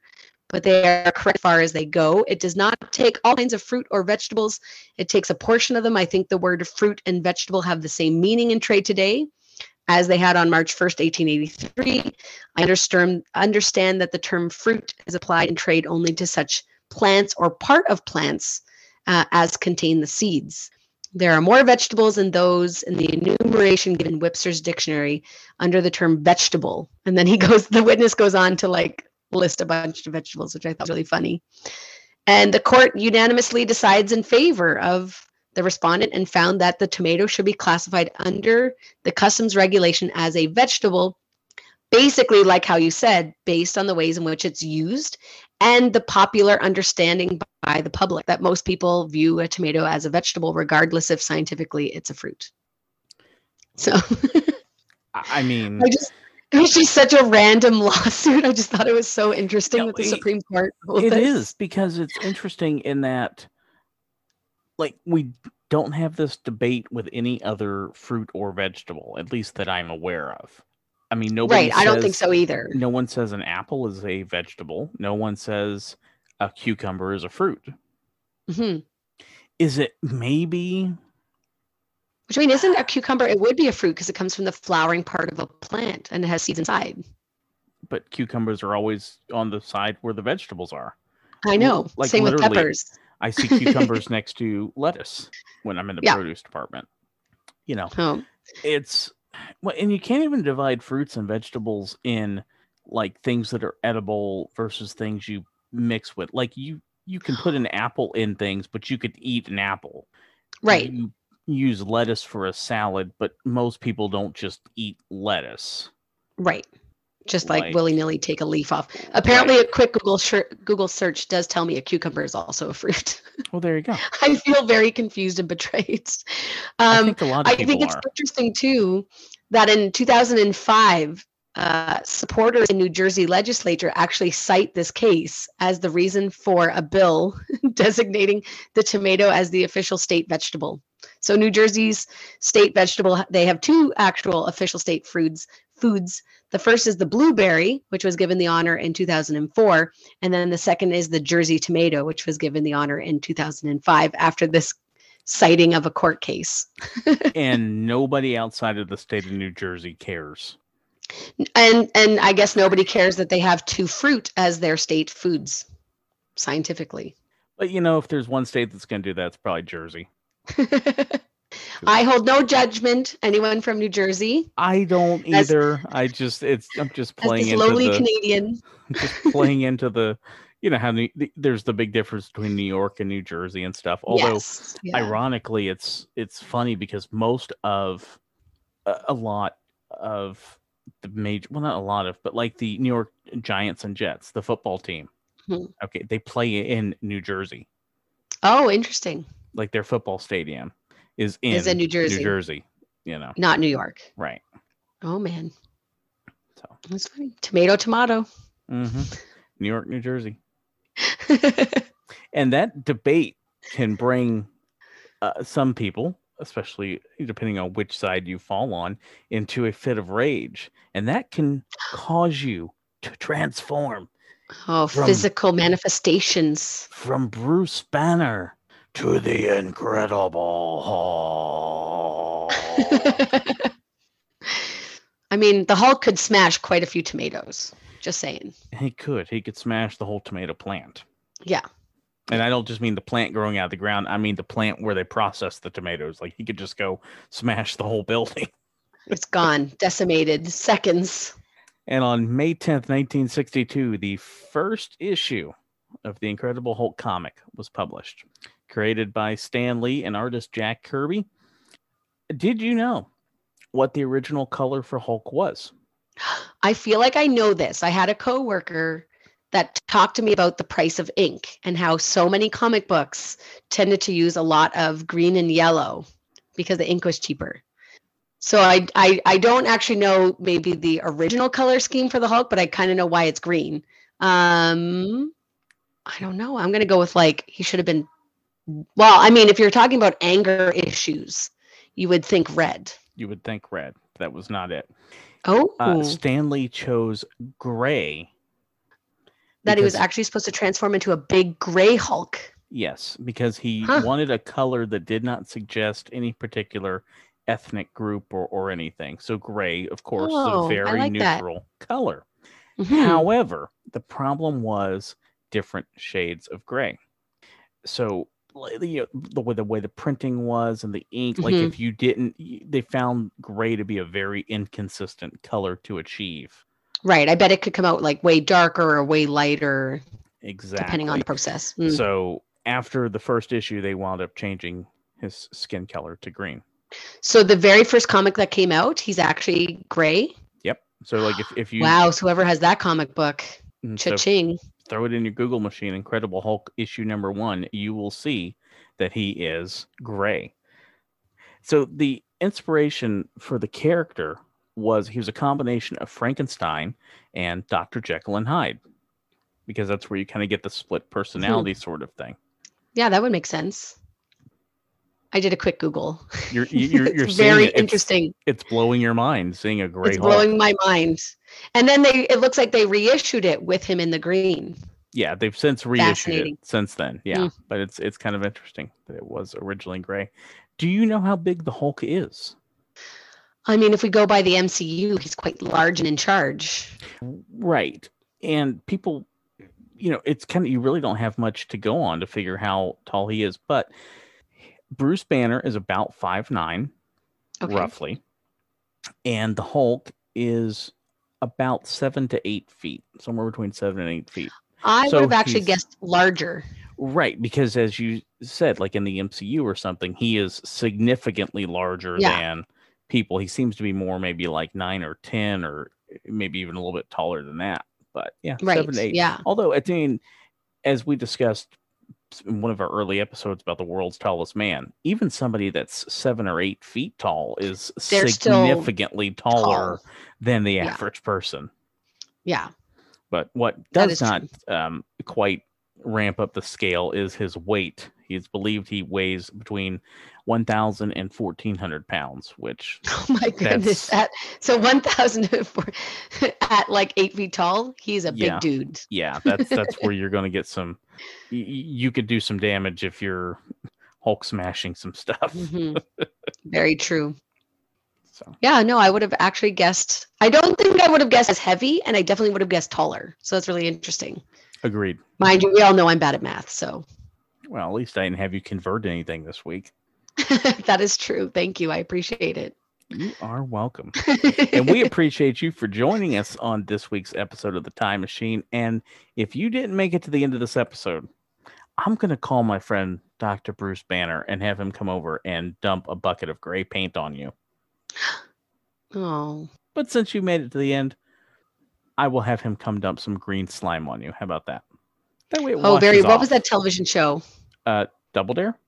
but they are correct as far as they go. It does not take all kinds of fruit or vegetables. It takes a portion of them. I think the word fruit and vegetable have the same meaning in trade today as they had on March 1st, 1883. I understand, understand that the term fruit is applied in trade only to such plants or part of plants uh, as contain the seeds. There are more vegetables than those in the enumeration given Webster's dictionary under the term vegetable. And then he goes, the witness goes on to like list a bunch of vegetables, which I thought was really funny. And the court unanimously decides in favor of the respondent and found that the tomato should be classified under the customs regulation as a vegetable, basically, like how you said, based on the ways in which it's used and the popular understanding by the public that most people view a tomato as a vegetable, regardless if scientifically it's a fruit. So I mean, I just. It was just such a random lawsuit. I just thought it was so interesting No, with the it- Supreme Court. it this. is because it's interesting in that, like, we don't have this debate with any other fruit or vegetable, at least that I'm aware of. I mean, nobody. Right. I don't think so either. No one says an apple is a vegetable. No one says a cucumber is a fruit. hmm Is it maybe? Which I mean, isn't a cucumber? It would be a fruit because it comes from the flowering part of a plant and it has seeds inside. But cucumbers are always on the side where the vegetables are. I know. like Same with peppers. I see cucumbers next to lettuce when I'm in the Yeah. produce department. You know, Oh, it's well, and you can't even divide fruits and vegetables in like things that are edible versus things you mix with. Like you, you can put an apple in things, but you could eat an apple. right. You use lettuce for a salad, but most people don't just eat lettuce. Right. Just like, Like- willy nilly take a leaf off. Apparently, a quick Google shir- Google search does tell me a cucumber is also a fruit. Well, there you go. I feel very confused and betrayed. I Um, think a lot of I think it's are. interesting too that in 2005, uh, supporters in New Jersey legislature actually cite this case as the reason for a bill designating the tomato as the official state vegetable. So New Jersey's state vegetable, they have two actual official state foods. Foods. The first is the blueberry, which was given the honor in 2004, and then the second is the Jersey tomato, which was given the honor in 2005 after this citing of a court case. and nobody outside of the state of New Jersey cares. and and i guess nobody cares that they have two fruit as their state foods scientifically But you know, if there's one state that's going to do that, it's probably Jersey. i hold no judgment anyone from new jersey I don't As- either. I just it's I'm just playing into lowly the canadian just playing into the you know how the, there's the big difference between New York and New Jersey and stuff. Although yes yeah. ironically, it's it's funny because most of a, a lot of the major well not a lot of but like the New York Giants and Jets, the football team. Hmm. Okay, they play in New Jersey. oh interesting Like their football stadium is in, is in new jersey New Jersey. You know, not new york right? oh man So. that's funny tomato tomato hmm New York, New Jersey. and that debate can bring uh, some people especially depending on which side you fall on into a fit of rage and that can cause you to transform oh From- physical manifestations from bruce banner to the incredible Hulk. i mean the hulk could smash quite a few tomatoes just saying he could he could smash the whole tomato plant yeah And I don't just mean the plant growing out of the ground. I mean the plant where they process the tomatoes. Like he could just go smash the whole building. It's gone, decimated, seconds. And on May 10th, 1962, the first issue of the Incredible Hulk comic was published, created by Stan Lee and artist Jack Kirby. Did you know what the original color for Hulk was? I feel like I know this. I had a coworker that talked to me about the price of ink and how so many comic books tended to use a lot of green and yellow because the ink was cheaper. So I I, I don't actually know maybe the original color scheme for the Hulk, but I kind of know why it's green. Um I don't know. I'm gonna go with like he should have been well, I mean, if you're talking about anger issues, you would think red. You would think red. That was not it. Oh, Uh, Stan Lee chose gray. that he was actually supposed to transform into a big gray Hulk. Yes, because he Huh. wanted a color that did not suggest any particular ethnic group or, or anything. So gray, of course, Oh, a very like that. neutral color. Mhm. However, the problem was different shades of gray. So you know, the way the way the printing was and the ink, like Mhm. if you didn't, they found gray to be a very inconsistent color to achieve. Right. I bet it could come out like way darker or way lighter, Exactly. depending on the process. Mm. So after the first issue, they wound up changing his skin color to green. So the very first comic that came out, he's actually gray. Yep. So like if, if you wow. So whoever has that comic book, mm, cha-ching. Throw it in your Google machine, Incredible Hulk issue number one, you will see that he is gray. So the inspiration for the character was he was a combination of Frankenstein and Dr. Jekyll and Hyde, because that's where you kind of get the split hmm. personality sort of thing. Yeah, that would make sense. I did a quick Google. You're you- you're, you're it's very it. Interesting. It's, blowing your mind seeing a gray Hulk. It's Hulk. blowing my mind. And then they it looks like they reissued it with him in the green. Yeah, they've since reissued it since then. Yeah, Mm. but it's it's kind of interesting that it was originally gray. Do you know how big the Hulk is? I mean, if we go by the MCU, he's quite large and in charge. Right. And people, you know, it's kind of, you really don't have much to go on to figure how tall he is. But Bruce Banner is about five nine, Okay. roughly. And the Hulk is about seven to eight feet, somewhere between seven and eight feet. I So would have actually guessed larger. Right. Because as you said, like in the MCU or something, he is significantly larger Yeah. than people. He seems to be more maybe like nine or 10 or maybe even a little bit taller than that. But yeah, Right. seven to eight. Yeah. Although, I mean, as we discussed in one of our early episodes about the world's tallest man, even somebody that's seven or eight feet tall is They're significantly taller tall. than the Yeah. average person. Yeah. But what does not um, quite ramp up the scale is his weight. He's believed he weighs between 1,000 and 1,400 pounds, which Oh my goodness. At, so 1,000 at like eight feet tall, he's a big dude. yeah, that's that's where you're going to get some. y- You could do some damage if you're Hulk smashing some stuff. Mhm. Very true. So Yeah, no, I would have actually guessed. I don't think I would have guessed as heavy, and I definitely would have guessed taller. So that's really interesting. agreed. Mind you, we all know I'm bad at math, so Well, at least I didn't have you convert anything this week. that is true. Thank you. I appreciate it. You are welcome. and we appreciate you for joining us on this week's episode of the Time Machine. And if you didn't make it to the end of this episode, I'm going to call my friend Dr. Bruce Banner and have him come over and dump a bucket of gray paint on you. oh, But since you made it to the end, I will have him come dump some green slime on you. How about that? That way oh, very. What was that television show? Uh, Double Dare?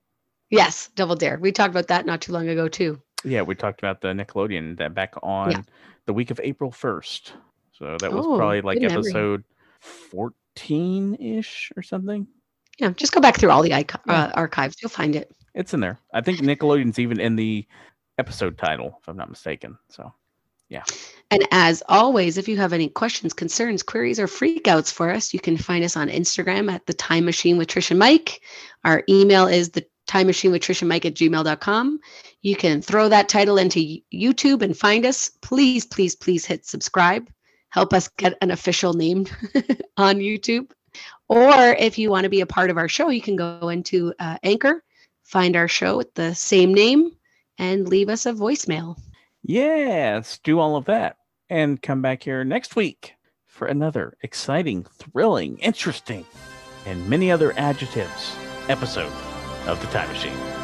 Yes, Double Dare. We talked about that not too long ago too. Yeah, we talked about the Nickelodeon that back on the week of April 1st. So that was Oh, probably like episode 14 ish or something. Yeah, just go back through all the ico- Yeah. uh, archives. You'll find it. It's in there. I think Nickelodeon's even in the episode title, if I'm not mistaken. So yeah. And as always, if you have any questions, concerns, queries, or freakouts for us, you can find us on Instagram at the Time Machine with Trish and Mike. Our email is the Time Machine with Trish and Mike at gmail.com. You can throw that title into YouTube and find us. Please, please, please hit subscribe. Help us get an official name on YouTube. Or if you want to be a part of our show, you can go into uh, Anchor, find our show with the same name, and leave us a voicemail. Yes, do all of that and come back here next week for another exciting, thrilling, interesting, and many other adjectives episode of The Time Machine.